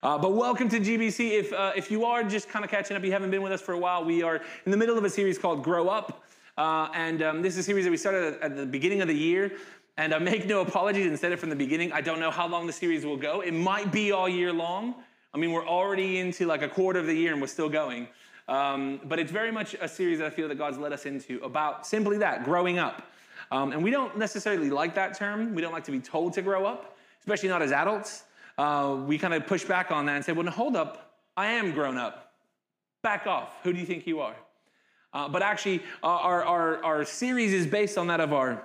Uh, but welcome to GBC. If, uh, if you are just kind of catching up, you haven't been with us for a while, we are in the middle of a series called Grow Up. Uh, and um, this is a series that we started at, the beginning of the year. And I make no apologies and said it from the beginning. I don't know how long the series will go. It might be all year long. I mean, we're already into like a quarter of the year and we're still going. Um, but it's very much a series that I feel that God's led us into about simply that, growing up. Um, and we don't necessarily like that term. We don't like to be told to grow up, especially not as adults uh, we kind of push back on that and say, well, no, hold up, I am grown up. Back off. Who do you think you are? Uh, but actually, uh, our, our, our series is based on that of our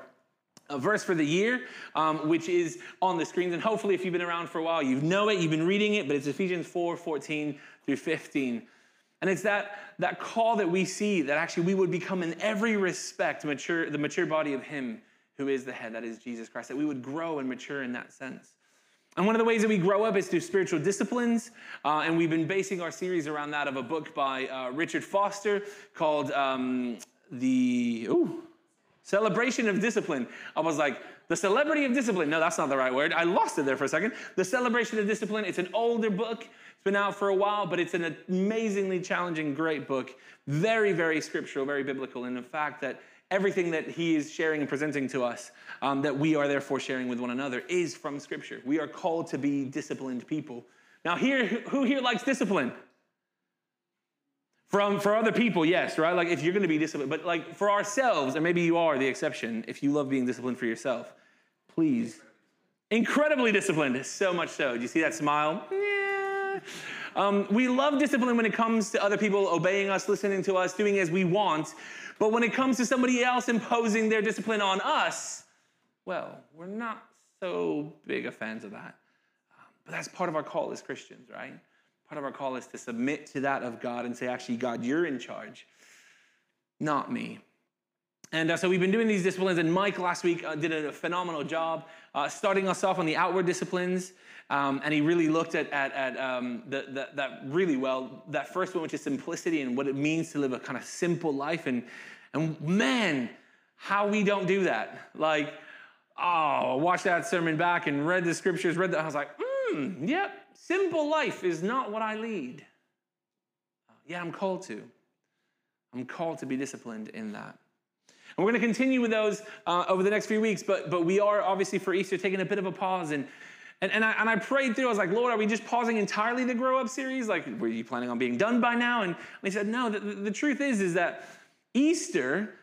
uh, verse for the year, um, which is on the screens. And hopefully, if you've been around for a while, you know it, you've been reading it, but it's Ephesians 4 14 through 15. And it's that, that call that we see that actually we would become in every respect mature, the mature body of Him who is the head, that is Jesus Christ, that we would grow and mature in that sense. And one of the ways that we grow up is through spiritual disciplines. Uh, and we've been basing our series around that of a book by uh, Richard Foster called um, The ooh, Celebration of Discipline. I was like, The Celebrity of Discipline. No, that's not the right word. I lost it there for a second. The Celebration of Discipline. It's an older book. It's been out for a while, but it's an amazingly challenging, great book. Very, very scriptural, very biblical. And the fact that everything that he is sharing and presenting to us, um, that we are therefore sharing with one another, is from Scripture. We are called to be disciplined people. Now, here, who here likes discipline? From for other people, yes, right? Like if you're going to be disciplined, but like for ourselves, and maybe you are the exception. If you love being disciplined for yourself, please, incredibly disciplined, so much so. Do you see that smile? Yeah. Um, we love discipline when it comes to other people obeying us, listening to us, doing as we want. But when it comes to somebody else imposing their discipline on us, well, we're not so big of fans of that. Um, but that's part of our call as Christians, right? Part of our call is to submit to that of God and say, actually, God, you're in charge, not me. And uh, so we've been doing these disciplines, and Mike last week uh, did a phenomenal job uh, starting us off on the outward disciplines. Um, and he really looked at, at, at um, the, the, that really well. That first one, which is simplicity and what it means to live a kind of simple life. And, and man, how we don't do that. Like, oh, I watched that sermon back and read the scriptures, read that. I was like, hmm, yep, simple life is not what I lead. Uh, yeah, I'm called to. I'm called to be disciplined in that. And we're going to continue with those uh, over the next few weeks, but, but we are obviously for Easter taking a bit of a pause. And, and, and, I, and I prayed through, I was like, Lord, are we just pausing entirely the Grow Up series? Like, were you planning on being done by now? And he said, no, the, the truth is, is that Easter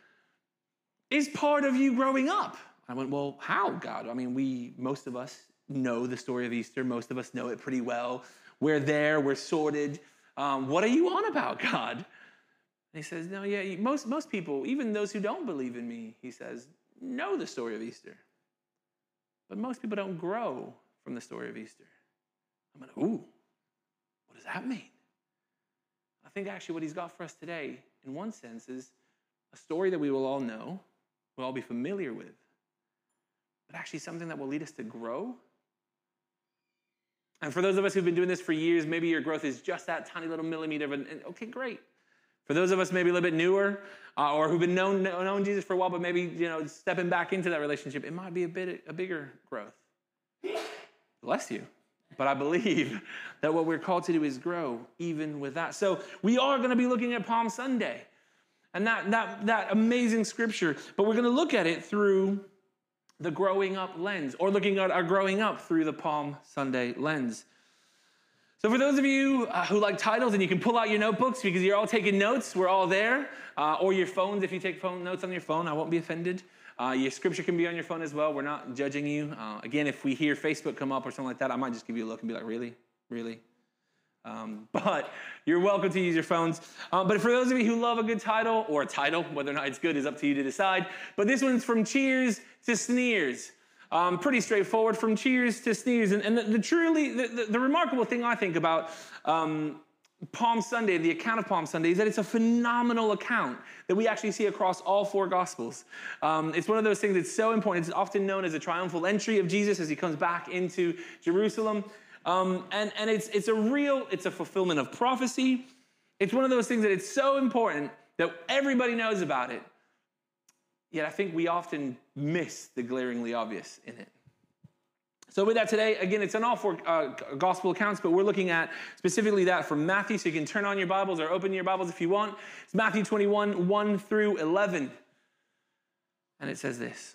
is part of you growing up. I went, well, how, God? I mean, we, most of us know the story of Easter. Most of us know it pretty well. We're there, we're sorted. Um, what are you on about, God? And he says, no, yeah, most, most people, even those who don't believe in me, he says, know the story of Easter. But most people don't grow from the story of Easter. I'm like, ooh, what does that mean? I think actually what he's got for us today, in one sense, is a story that we will all know, we'll all be familiar with, but actually something that will lead us to grow. And for those of us who've been doing this for years, maybe your growth is just that tiny little millimeter of an, okay, great. For those of us maybe a little bit newer uh, or who've been known, known Jesus for a while, but maybe, you know, stepping back into that relationship, it might be a bit a bigger growth. Bless you. But I believe that what we're called to do is grow even with that. So we are going to be looking at Palm Sunday and that, that, that amazing scripture, but we're going to look at it through the growing up lens or looking at our growing up through the Palm Sunday lens. So, for those of you uh, who like titles, and you can pull out your notebooks because you're all taking notes, we're all there, uh, or your phones if you take phone notes on your phone, I won't be offended. Uh, your scripture can be on your phone as well. We're not judging you. Uh, again, if we hear Facebook come up or something like that, I might just give you a look and be like, really? Really? Um, but you're welcome to use your phones. Um, but for those of you who love a good title or a title, whether or not it's good is up to you to decide. But this one's from cheers to sneers. Um, pretty straightforward from cheers to sneers. And, and the, the, truly, the, the, the, remarkable thing I think about um, Palm Sunday, the account of Palm Sunday, is that it's a phenomenal account that we actually see across all four Gospels. Um, it's one of those things that's so important. It's often known as a triumphal entry of Jesus as he comes back into Jerusalem. Um, and and it's, it's a real, it's a fulfillment of prophecy. It's one of those things that it's so important that everybody knows about it. Yet I think we often miss the glaringly obvious in it. So, with that today, again, it's on all four uh, gospel accounts, but we're looking at specifically that from Matthew. So, you can turn on your Bibles or open your Bibles if you want. It's Matthew 21, 1 through 11. And it says this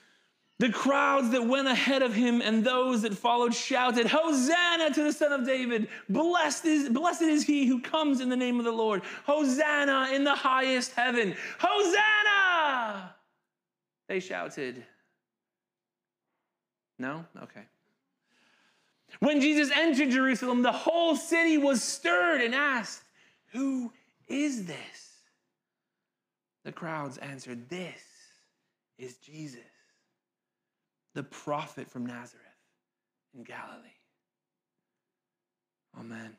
The crowds that went ahead of him and those that followed shouted, Hosanna to the Son of David! Blessed is, blessed is he who comes in the name of the Lord! Hosanna in the highest heaven! Hosanna! They shouted. No? Okay. When Jesus entered Jerusalem, the whole city was stirred and asked, Who is this? The crowds answered, This is Jesus, the prophet from Nazareth in Galilee. Amen.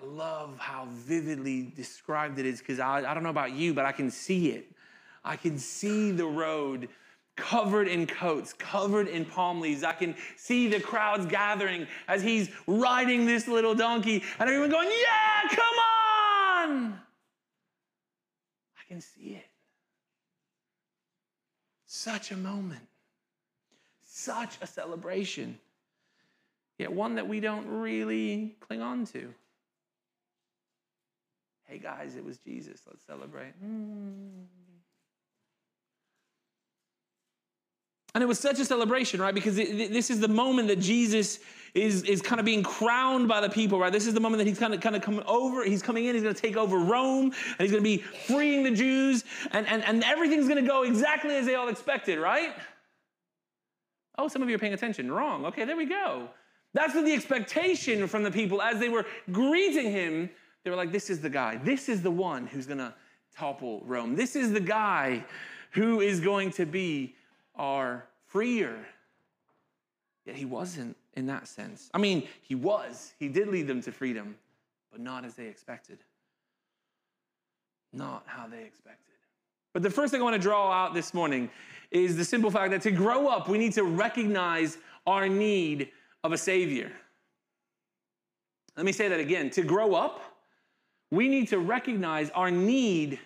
I love how vividly described it is because I, I don't know about you, but I can see it. I can see the road covered in coats, covered in palm leaves. I can see the crowds gathering as he's riding this little donkey, and everyone going, Yeah, come on! I can see it. Such a moment, such a celebration, yet one that we don't really cling on to. Hey guys, it was Jesus. Let's celebrate. Mm. And it was such a celebration, right? Because it, this is the moment that Jesus is, is kind of being crowned by the people, right? This is the moment that he's kind of kind of coming over. He's coming in. He's going to take over Rome, and he's going to be freeing the Jews, and, and, and everything's going to go exactly as they all expected, right? Oh, some of you are paying attention. Wrong. Okay, there we go. That's the expectation from the people as they were greeting him. They were like, "This is the guy. This is the one who's going to topple Rome. This is the guy who is going to be." our freer. Yet he wasn't in that sense. I mean, he was. He did lead them to freedom, but not as they expected. Not how they expected. But the first thing I want to draw out this morning is the simple fact that to grow up, we need to recognize our need of a Savior. Let me say that again. To grow up, we need to recognize our need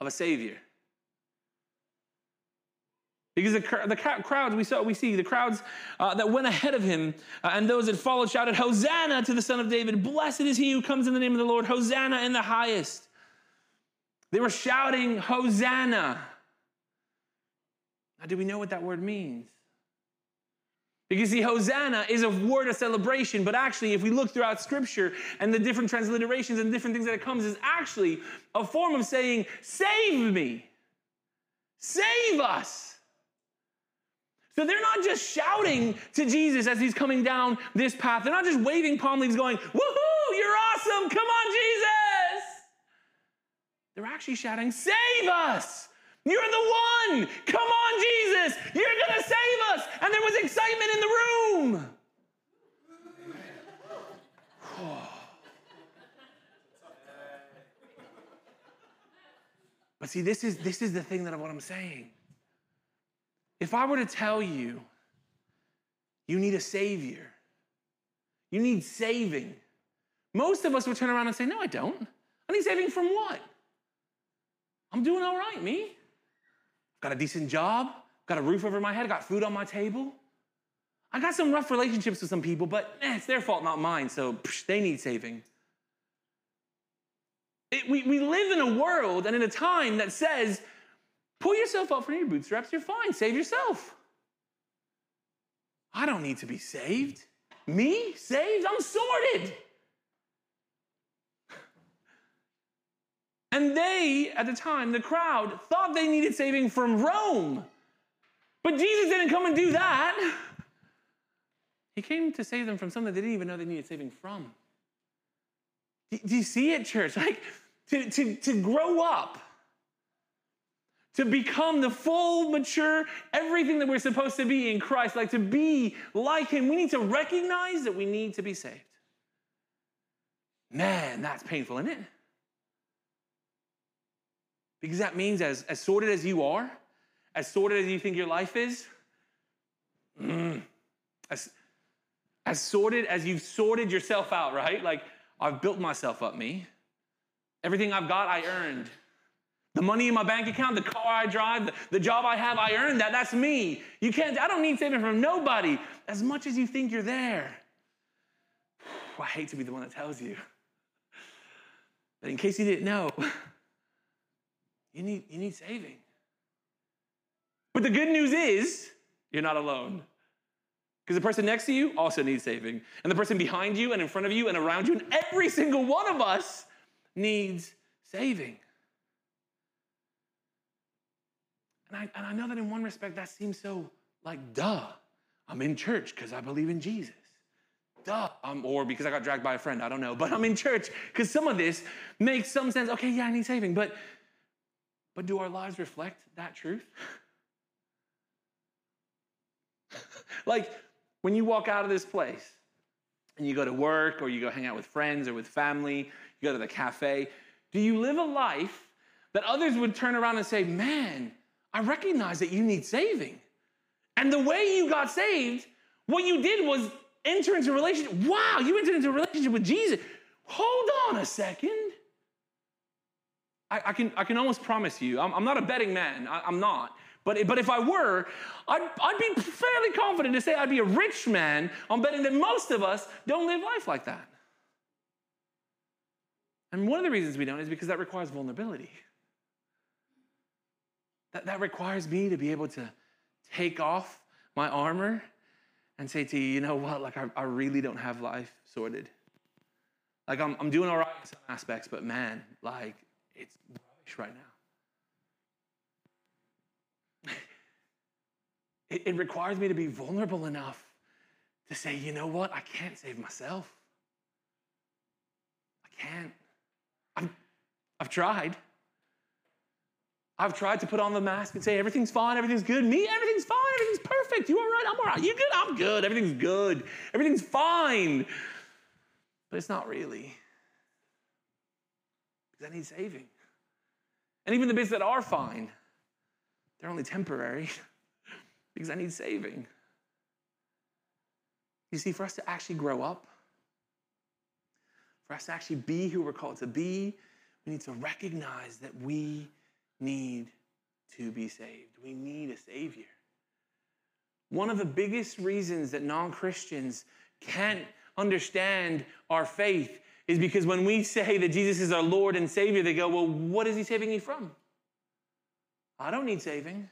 of a Savior. Because the, the crowds, we saw, we see the crowds uh, that went ahead of him uh, and those that followed shouted, Hosanna to the Son of David. Blessed is he who comes in the name of the Lord. Hosanna in the highest. They were shouting, Hosanna. Now, do we know what that word means? Because see, Hosanna is a word of celebration, but actually, if we look throughout Scripture and the different transliterations and different things that it comes, is actually a form of saying, Save me, save us. So they're not just shouting to Jesus as he's coming down this path. They're not just waving palm leaves going, Woohoo, you're awesome. Come on, Jesus. They're actually shouting, Save us. You're the one. Come on, Jesus. You're going to save us. And there was excitement in the room. But see, this is, this is the thing that what I'm saying. If I were to tell you, you need a Savior, you need saving, most of us would turn around and say, No, I don't. I need saving from what? I'm doing all right, me. Got a decent job, got a roof over my head, got food on my table. I got some rough relationships with some people, but eh, it's their fault, not mine, so psh, they need saving. It, we, we live in a world and in a time that says Pull yourself up from your bootstraps, you're fine. Save yourself. I don't need to be saved. Me? Saved? I'm sorted. And they, at the time, the crowd, thought they needed saving from Rome. But Jesus didn't come and do that. He came to save them from something they didn't even know they needed saving from. Do you see it, church? Like, to, to, to grow up, to become the full, mature, everything that we're supposed to be in Christ, like to be like Him, we need to recognize that we need to be saved. Man, that's painful, isn't it? Because that means, as, as sorted as you are, as sorted as you think your life is, mm, as, as sorted as you've sorted yourself out, right? Like, I've built myself up, me. Everything I've got, I earned. The money in my bank account, the car I drive, the, the job I have, I earned that. That's me. You can't, I don't need saving from nobody as much as you think you're there. I hate to be the one that tells you. But in case you didn't know, you need, you need saving. But the good news is, you're not alone. Because the person next to you also needs saving. And the person behind you and in front of you and around you, and every single one of us needs saving. And I, and I know that in one respect that seems so like, duh, I'm in church because I believe in Jesus. Duh. Um, or because I got dragged by a friend, I don't know. But I'm in church because some of this makes some sense. Okay, yeah, I need saving. But, but do our lives reflect that truth? like when you walk out of this place and you go to work or you go hang out with friends or with family, you go to the cafe, do you live a life that others would turn around and say, Man, I recognize that you need saving. And the way you got saved, what you did was enter into a relationship. Wow, you entered into a relationship with Jesus. Hold on a second. I, I can, I can almost promise you, I'm, I'm not a betting man, I, I'm not. But, but if I were, I'd, I'd be fairly confident to say I'd be a rich man on betting that most of us don't live life like that. And one of the reasons we don't is because that requires vulnerability. That, that requires me to be able to take off my armor and say to you, you know what, like I, I really don't have life sorted. Like I'm, I'm doing all right in some aspects, but man, like it's rubbish right now. It, it requires me to be vulnerable enough to say, you know what? I can't save myself. I can't. I've, I've tried. I've tried to put on the mask and say everything's fine, everything's good. Me, everything's fine, everything's perfect. You all right? I'm all right. You good? I'm good. Everything's good. Everything's fine. But it's not really. Because I need saving. And even the bits that are fine, they're only temporary. because I need saving. You see, for us to actually grow up, for us to actually be who we're called to be, we need to recognize that we need to be saved. We need a Savior. One of the biggest reasons that non Christians can't understand our faith is because when we say that Jesus is our Lord and Savior, they go, Well, what is He saving me from? I don't need saving.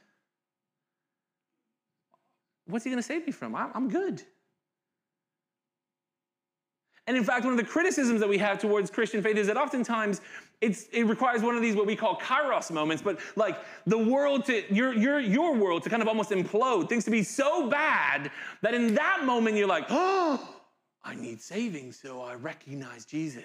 What's he going to save me from? I'm good. And in fact, one of the criticisms that we have towards Christian faith is that oftentimes it requires one of these what we call kairos moments, but like the world to your, your, your world to kind of almost implode, things to be so bad that in that moment you're like, oh, I need saving, so I recognize Jesus.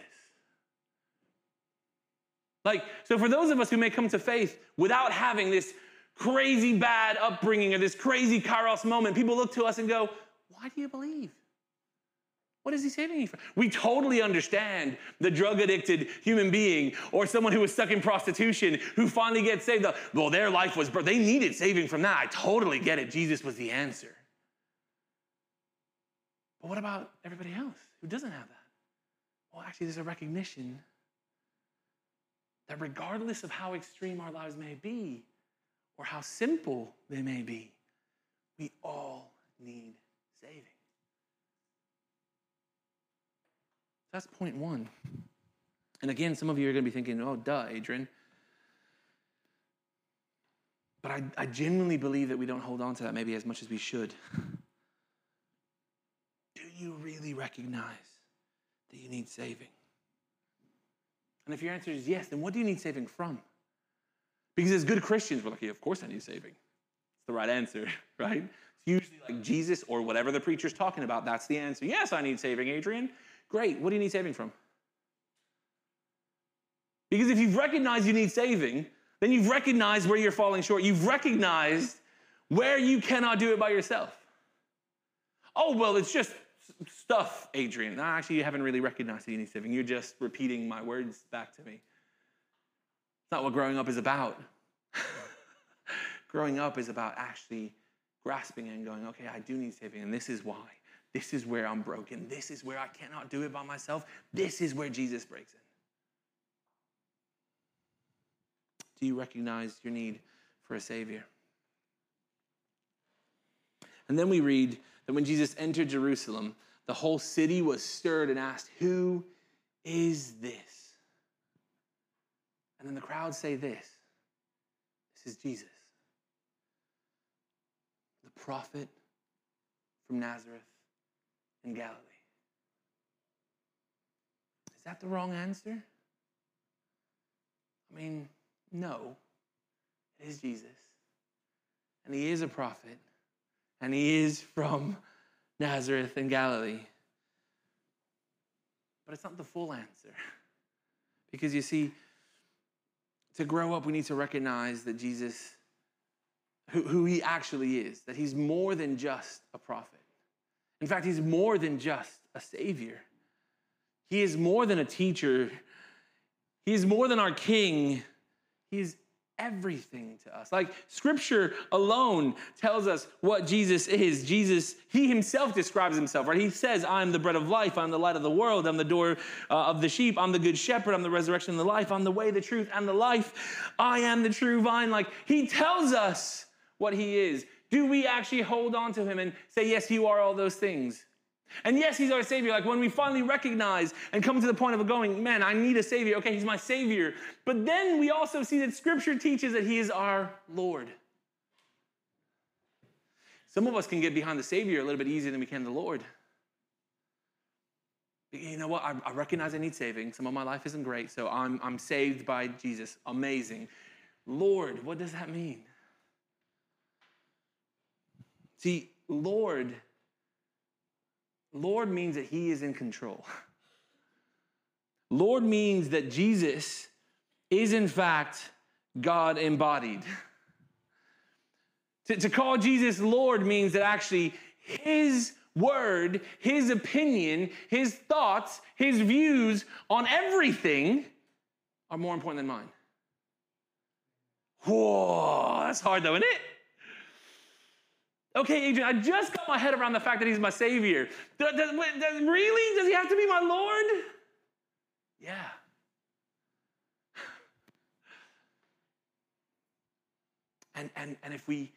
Like, so for those of us who may come to faith without having this crazy bad upbringing or this crazy kairos moment, people look to us and go, Why do you believe? What is he saving you from? We totally understand the drug addicted human being or someone who was stuck in prostitution who finally gets saved. Well, their life was, they needed saving from that. I totally get it. Jesus was the answer. But what about everybody else who doesn't have that? Well, actually, there's a recognition that regardless of how extreme our lives may be, or how simple they may be, we all need saving. That's point one. And again, some of you are going to be thinking, oh, duh, Adrian. But I, I genuinely believe that we don't hold on to that maybe as much as we should. Do you really recognize that you need saving? And if your answer is yes, then what do you need saving from? Because as good Christians, we're like, yeah, of course I need saving. It's the right answer, right? It's usually like Jesus or whatever the preacher's talking about. That's the answer. Yes, I need saving, Adrian. Great. What do you need saving from? Because if you've recognized you need saving, then you've recognized where you're falling short. You've recognized where you cannot do it by yourself. Oh, well, it's just stuff, Adrian. No, actually, you haven't really recognized that you need saving. You're just repeating my words back to me. It's not what growing up is about. growing up is about actually grasping and going, okay, I do need saving, and this is why. This is where I'm broken. This is where I cannot do it by myself. This is where Jesus breaks in. Do you recognize your need for a Savior? And then we read that when Jesus entered Jerusalem, the whole city was stirred and asked, Who is this? And then the crowd say this This is Jesus, the prophet from Nazareth in Galilee. Is that the wrong answer? I mean, no, it is Jesus. And he is a prophet and he is from Nazareth in Galilee. But it's not the full answer. Because you see, to grow up, we need to recognize that Jesus, who, who he actually is, that he's more than just a prophet. In fact, he's more than just a savior. He is more than a teacher. He is more than our king. He is everything to us. Like scripture alone tells us what Jesus is. Jesus, he himself describes himself, right? He says, I'm the bread of life. I'm the light of the world. I'm the door uh, of the sheep. I'm the good shepherd. I'm the resurrection and the life. I'm the way, the truth, and the life. I am the true vine. Like he tells us what he is. Do we actually hold on to him and say, Yes, you are all those things? And yes, he's our Savior. Like when we finally recognize and come to the point of going, man, I need a Savior. Okay, he's my Savior. But then we also see that Scripture teaches that he is our Lord. Some of us can get behind the Savior a little bit easier than we can the Lord. You know what? I, I recognize I need saving. Some of my life isn't great, so I'm, I'm saved by Jesus. Amazing. Lord, what does that mean? See, Lord Lord means that He is in control. Lord means that Jesus is, in fact, God embodied. To, to call Jesus Lord means that actually His word, His opinion, His thoughts, His views on everything are more important than mine. Whoa, that's hard though, isn't it? Okay, Adrian, I just got my head around the fact that he's my Savior. Does, does, does, really? Does he have to be my Lord? Yeah. And, and, and if, we,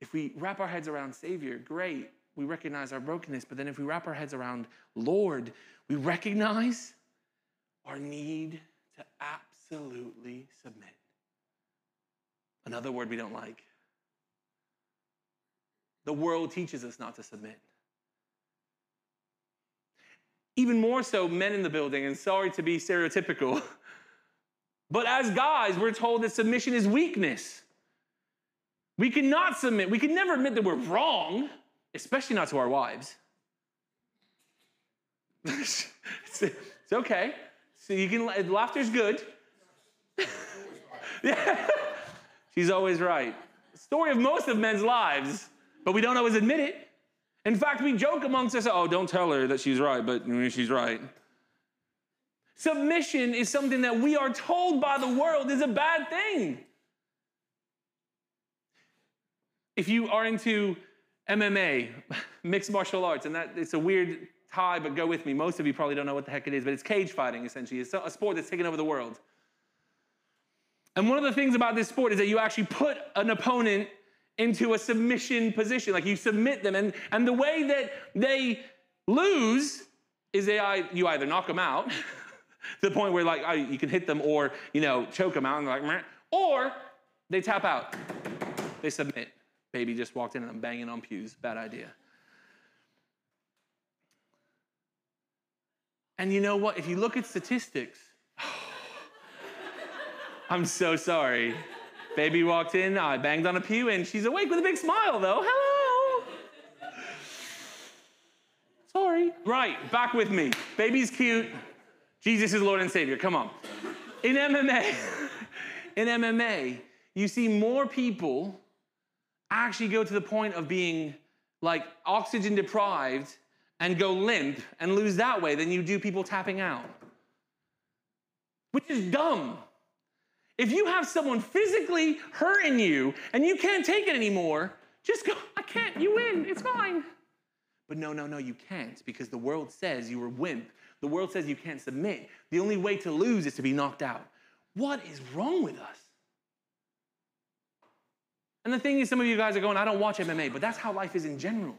if we wrap our heads around Savior, great, we recognize our brokenness. But then if we wrap our heads around Lord, we recognize our need to absolutely submit. Another word we don't like the world teaches us not to submit. Even more so, men in the building, and sorry to be stereotypical, but as guys, we're told that submission is weakness. We cannot submit. We can never admit that we're wrong, especially not to our wives. it's, okay. So you can laughter's good. yeah. She's always right. story of most of men's lives but we don't always admit it. In fact, we joke amongst us, oh, don't tell her that she's right, but she's right. Submission is something that we are told by the world is a bad thing. If you are into MMA, mixed martial arts, and that it's a weird tie, but go with me. Most of you probably don't know what the heck it is, but it's cage fighting essentially. It's a sport that's taken over the world. And one of the things about this sport is that you actually put an opponent into a submission position. Like you submit them. And, and the way that they lose is they, you either knock them out to the point where like oh, you can hit them or, you know, choke them out and like, or they tap out. They submit. Baby just walked in and I'm banging on pews. Bad idea. And you know what? If you look at statistics, I'm so sorry. Baby walked in, I banged on a pew, and she's awake with a big smile, though. Hello. Sorry. Right, back with me. Baby's cute. Jesus is Lord and Savior. Come on. In MMA, in MMA, you see more people actually go to the point of being like oxygen deprived and go limp and lose that way than you do people tapping out. Which is dumb. If you have someone physically hurting you and you can't take it anymore, just go, I can't, you win, it's fine. But no, no, no, you can't because the world says you're a wimp. The world says you can't submit. The only way to lose is to be knocked out. What is wrong with us? And the thing is, some of you guys are going, I don't watch MMA, but that's how life is in general.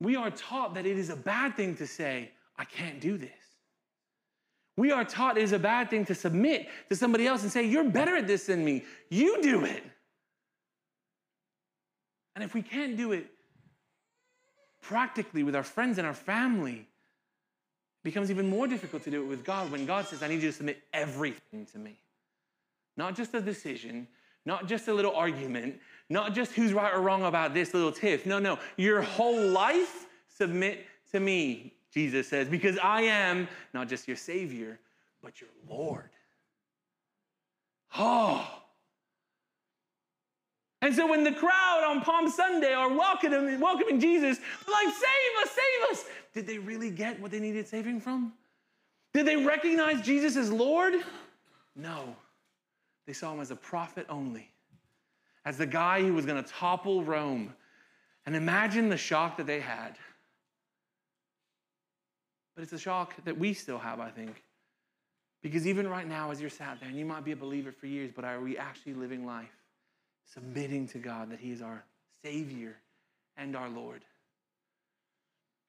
We are taught that it is a bad thing to say, I can't do this. We are taught it is a bad thing to submit to somebody else and say, You're better at this than me. You do it. And if we can't do it practically with our friends and our family, it becomes even more difficult to do it with God when God says, I need you to submit everything to me. Not just a decision, not just a little argument, not just who's right or wrong about this little tiff. No, no. Your whole life, submit to me, Jesus says, because I am not just your Savior, but your Lord. Oh. And so when the crowd on Palm Sunday are welcoming, welcoming Jesus, like, save us, save us. Did they really get what they needed saving from? Did they recognize Jesus as Lord? No. They saw him as a prophet only, as the guy who was going to topple Rome. And imagine the shock that they had. But it's a shock that we still have, I think. Because even right now, as you're sat there, and you might be a believer for years, but are we actually living life submitting to God that He is our Savior and our Lord?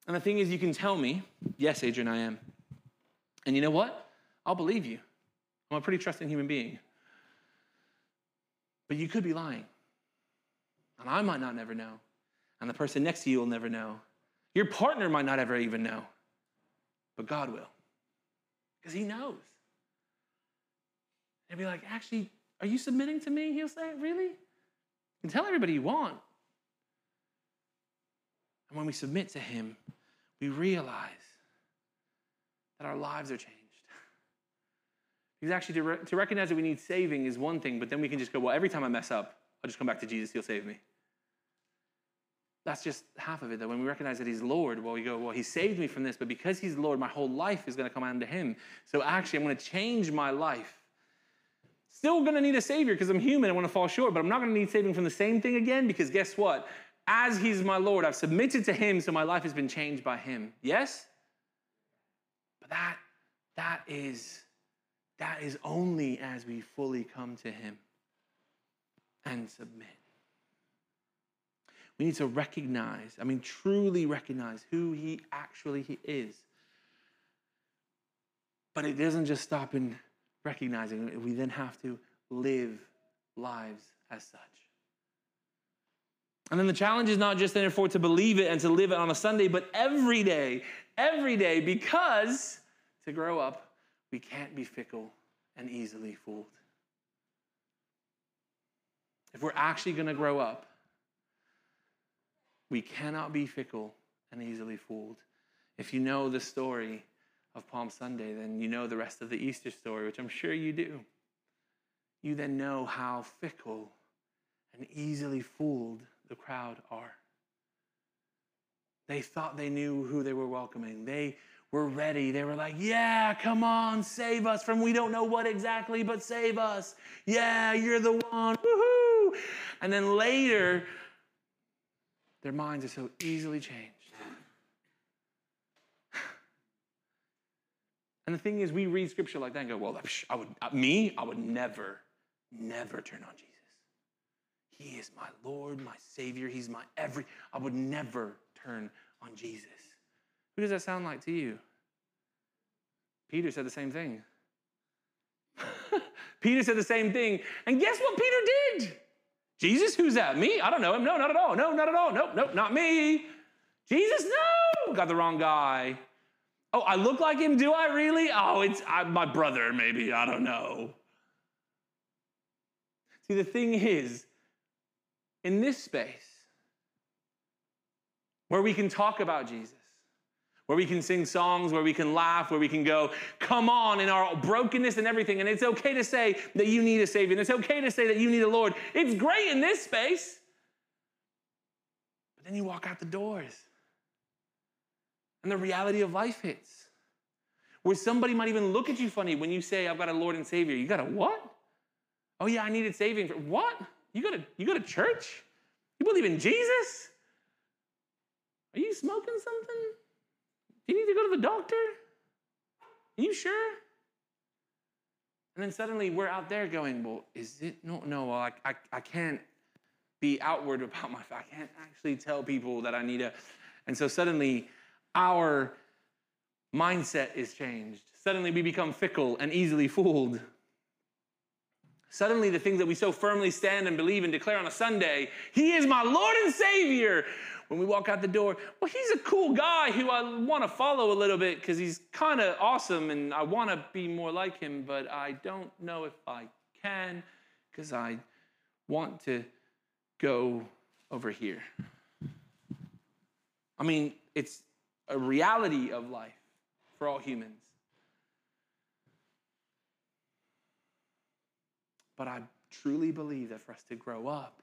And the thing is, you can tell me, yes, Adrian, I am. And you know what? I'll believe you. I'm a pretty trusting human being. But you could be lying. And I might not never know. And the person next to you will never know. Your partner might not ever even know. But God will. Because He knows. And be like, actually, are you submitting to me? He'll say, really? You can tell everybody you want. And when we submit to Him, we realize that our lives are changed. Because actually, to, re- to recognize that we need saving is one thing, but then we can just go, well, every time I mess up, I'll just come back to Jesus, he'll save me. That's just half of it, though. When we recognize that he's Lord, well, we go, well, he saved me from this, but because he's Lord, my whole life is going to come under him. So actually, I'm going to change my life. Still going to need a Savior because I'm human, I want to fall short, but I'm not going to need saving from the same thing again because guess what? As he's my Lord, I've submitted to him, so my life has been changed by him. Yes? But that, that is that is only as we fully come to Him and submit. We need to recognize, I mean, truly recognize who He actually is. But it doesn't just stop in recognizing we then have to live lives as such. And then the challenge is not just therefore to believe it and to live it on a Sunday, but every day, every day, because to grow up we can't be fickle and easily fooled. If we're actually going to grow up, we cannot be fickle and easily fooled. If you know the story of Palm Sunday, then you know the rest of the Easter story, which I'm sure you do. You then know how fickle and easily fooled the crowd are. They thought they knew who they were welcoming. They were ready. They were like, Yeah, come on, save us from we don't know what exactly, but save us. Yeah, you're the one. Woohoo! And then later, their minds are so easily changed. And the thing is, we read scripture like that and go, Well, I would, uh, me, I would never, never turn on Jesus. He is my Lord, my Savior. He's my every. I would never turn on Jesus. Who does that sound like to you? Peter said the same thing. Peter said the same thing. And guess what Peter did? Jesus, who's that? Me? I don't know him. No, not at all. No, not at all. Nope, nope, not me. Jesus, no. Got the wrong guy. Oh, I look like him? Do I really? Oh, it's I, my brother, maybe. I don't know. See, the thing is, in this space, where we can talk about Jesus, where we can sing songs, where we can laugh, where we can go, come on, in our brokenness and everything. And it's okay to say that you need a Savior, and it's okay to say that you need a Lord. It's great in this space. But then you walk out the doors, and the reality of life hits. Where somebody might even look at you funny when you say, I've got a Lord and Savior. You got a what? Oh, yeah, I needed saving. For, what? You go to, you go to church? You believe in Jesus? Are you smoking something? You need to go to the doctor? Are you sure? And then suddenly we're out there going, well, is it? No, no, well, I, I, I can't be outward about my, I can't actually tell people that I need a, and so suddenly our mindset is changed. Suddenly we become fickle and easily fooled. Suddenly, the things that we so firmly stand and believe and declare on a Sunday, He is my Lord and Savior. When we walk out the door, well, He's a cool guy who I want to follow a little bit because He's kind of awesome and I want to be more like Him, but I don't know if I can because I want to go over here. I mean, it's a reality of life for all humans. But I truly believe that for us to grow up,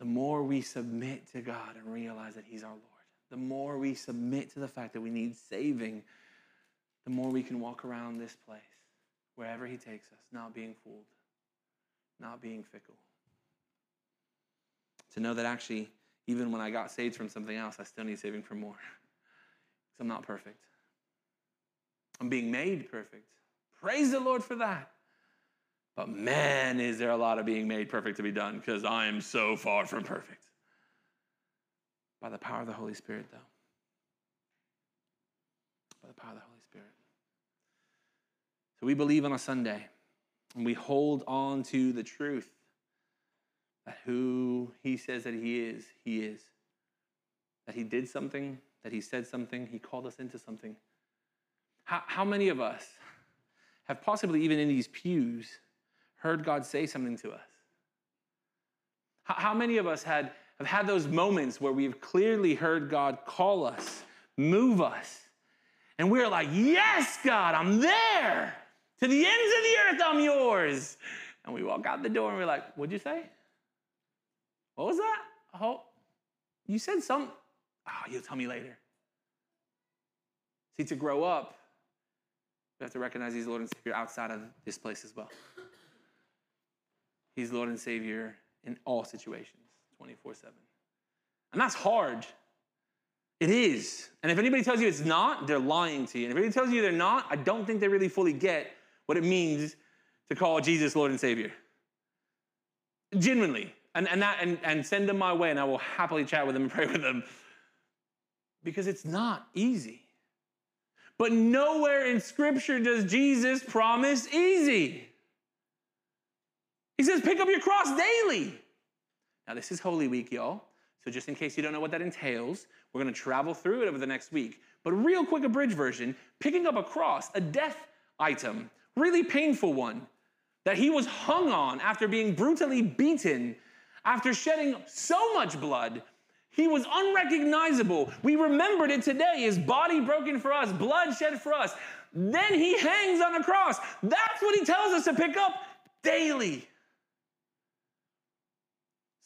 the more we submit to God and realize that He's our Lord, the more we submit to the fact that we need saving, the more we can walk around this place, wherever He takes us, not being fooled, not being fickle. To know that actually, even when I got saved from something else, I still need saving from more. Because I'm not perfect. I'm being made perfect. Praise the Lord for that. But man, is there a lot of being made perfect to be done because I am so far from perfect. By the power of the Holy Spirit, though. By the power of the Holy Spirit. So we believe on a Sunday and we hold on to the truth that who He says that He is, He is. That He did something, that He said something, He called us into something. How, how many of us have possibly even in these pews heard God say something to us? How, many of us had, have had those moments where we've clearly heard God call us, move us, and we're like, Yes, God, I'm there. To the ends of the earth, I'm yours. And we walk out the door and we're like, What'd you say? What was that? Oh, you said something. Oh, you'll tell me later. See, to grow up, we have to recognize He's Lord and Savior outside of this place as well. He's Lord and Savior in all situations, 24 7. And that's hard. It is. And if anybody tells you it's not, they're lying to you. And if anybody tells you they're not, I don't think they really fully get what it means to call Jesus Lord and Savior. Genuinely. And, and, that, and, and send them my way, and I will happily chat with them and pray with them. Because it's not easy. But nowhere in Scripture does Jesus promise easy. He says, pick up your cross daily. Now, this is Holy Week, y'all. So, just in case you don't know what that entails, we're going to travel through it over the next week. But, real quick, a bridge version picking up a cross, a death item, really painful one, that he was hung on after being brutally beaten, after shedding so much blood. He was unrecognizable. We remembered it today his body broken for us, blood shed for us. Then he hangs on a cross. That's what he tells us to pick up daily.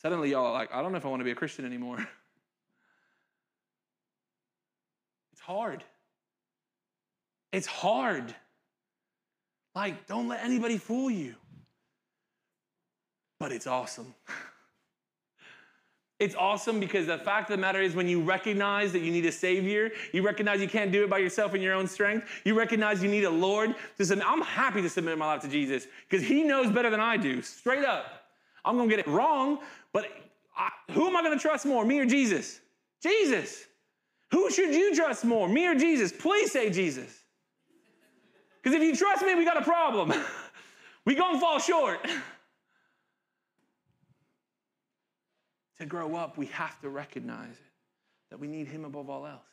Suddenly, y'all are like, I don't know if I want to be a Christian anymore. It's hard. It's hard. Like, don't let anybody fool you. But it's awesome. It's awesome because the fact of the matter is when you recognize that you need a savior, you recognize you can't do it by yourself in your own strength, you recognize you need a Lord to submit. I'm happy to submit my life to Jesus because he knows better than I do, straight up. I'm going to get it wrong, but I, who am I going to trust more, me or Jesus? Jesus. Who should you trust more, me or Jesus? Please say Jesus. Because if you trust me, we got a problem. we to fall short. to grow up, we have to recognize it, that we need Him above all else.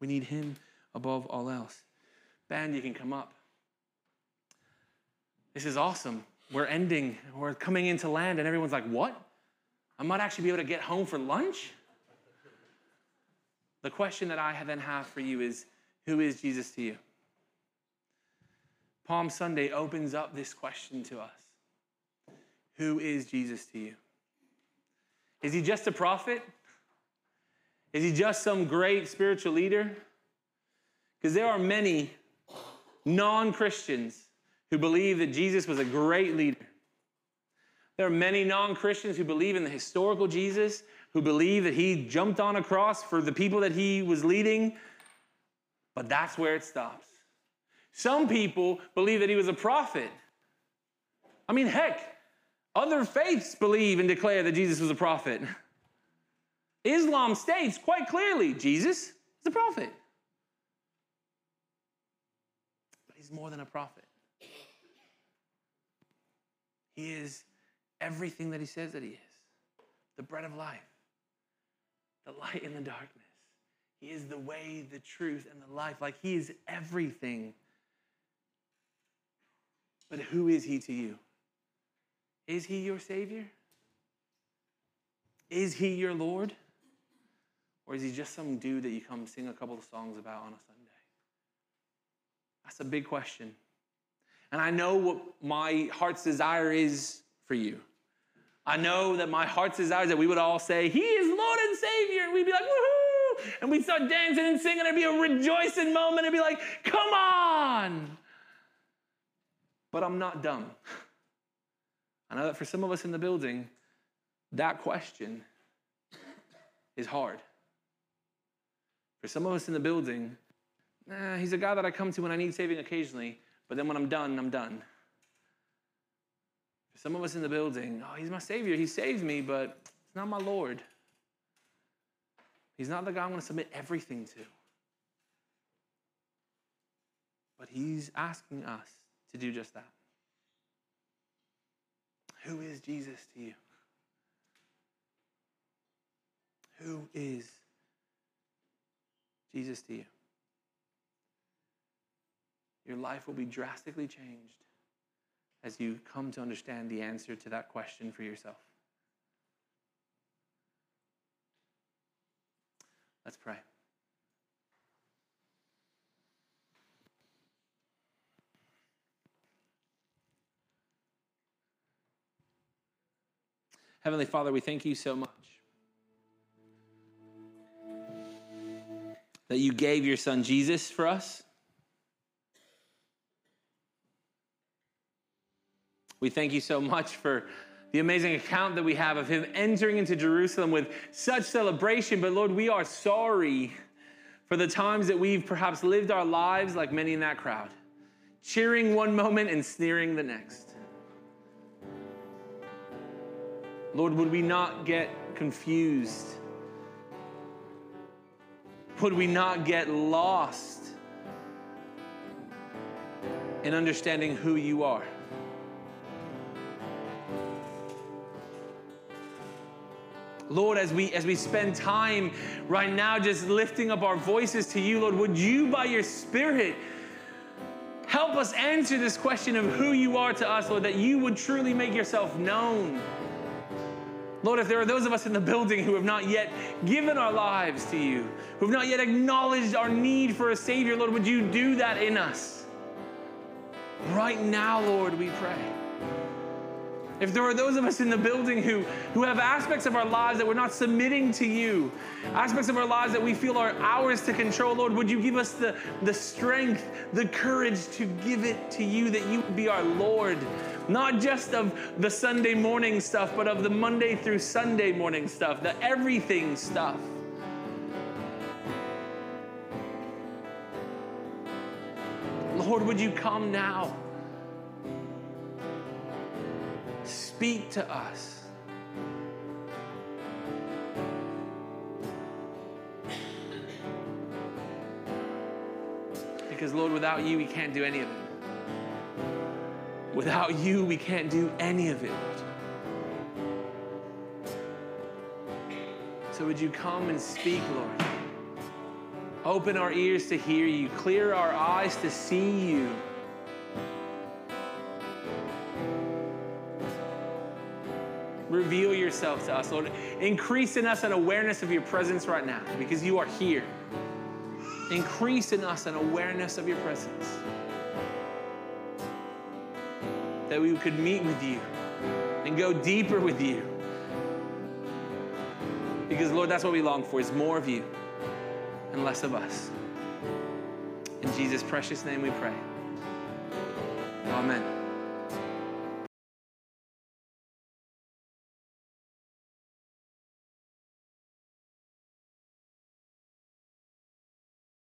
We need Him above all else. Band, you can come up. This is awesome. We're ending, we're coming into land, and everyone's like, What? I might actually be able to get home for lunch? The question that I then have for you is Who is Jesus to you? Palm Sunday opens up this question to us Who is Jesus to you? Is he just a prophet? Is he just some great spiritual leader? Because there are many non Christians who believe that Jesus was a great leader. There are many non Christians who believe in the historical Jesus, who believe that he jumped on a cross for the people that he was leading, but that's where it stops. Some people believe that he was a prophet. I mean, heck, other faiths believe and declare that Jesus was a prophet. Islam states quite clearly Jesus is a prophet. But he's more than a prophet. He is everything that he says that he is the bread of life, the light in the darkness. He is the way, the truth, and the life. Like he is everything. But who is he to you? Is he your Savior? Is he your Lord? Or is he just some dude that you come sing a couple of songs about on a Sunday? That's a big question. And I know what my heart's desire is for you. I know that my heart's desire is that we would all say, He is Lord and Savior. And we'd be like, woohoo! And we'd start dancing and singing. It'd be a rejoicing moment. It'd be like, come on! But I'm not dumb. I know that for some of us in the building, that question is hard. For some of us in the building, he's a guy that I come to when I need saving occasionally, but then when I'm done, I'm done. For some of us in the building, oh, he's my Savior. He saved me, but he's not my Lord. He's not the guy I want to submit everything to. But he's asking us to do just that. Who is Jesus to you? Who is Jesus to you? Your life will be drastically changed as you come to understand the answer to that question for yourself. Let's pray. Heavenly Father, we thank you so much that you gave your son Jesus for us. We thank you so much for the amazing account that we have of him entering into Jerusalem with such celebration. But Lord, we are sorry for the times that we've perhaps lived our lives like many in that crowd, cheering one moment and sneering the next. Lord, would we not get confused? Would we not get lost in understanding who you are? Lord, as we as we spend time right now just lifting up our voices to you, Lord, would you by your spirit help us answer this question of who you are to us, Lord, that you would truly make yourself known. Lord, if there are those of us in the building who have not yet given our lives to you, who have not yet acknowledged our need for a Savior, Lord, would you do that in us? Right now, Lord, we pray. If there are those of us in the building who, who have aspects of our lives that we're not submitting to you, aspects of our lives that we feel are ours to control, Lord, would you give us the, the strength, the courage to give it to you that you would be our Lord? Not just of the Sunday morning stuff, but of the Monday through Sunday morning stuff, the everything stuff. Lord, would you come now? Speak to us. Because, Lord, without you, we can't do any of it. Without you, we can't do any of it, So would you come and speak, Lord? Open our ears to hear you, clear our eyes to see you. Reveal yourself to us, Lord. Increase in us an awareness of your presence right now because you are here. Increase in us an awareness of your presence. That we could meet with you and go deeper with you. Because, Lord, that's what we long for is more of you and less of us. In Jesus' precious name we pray. Amen.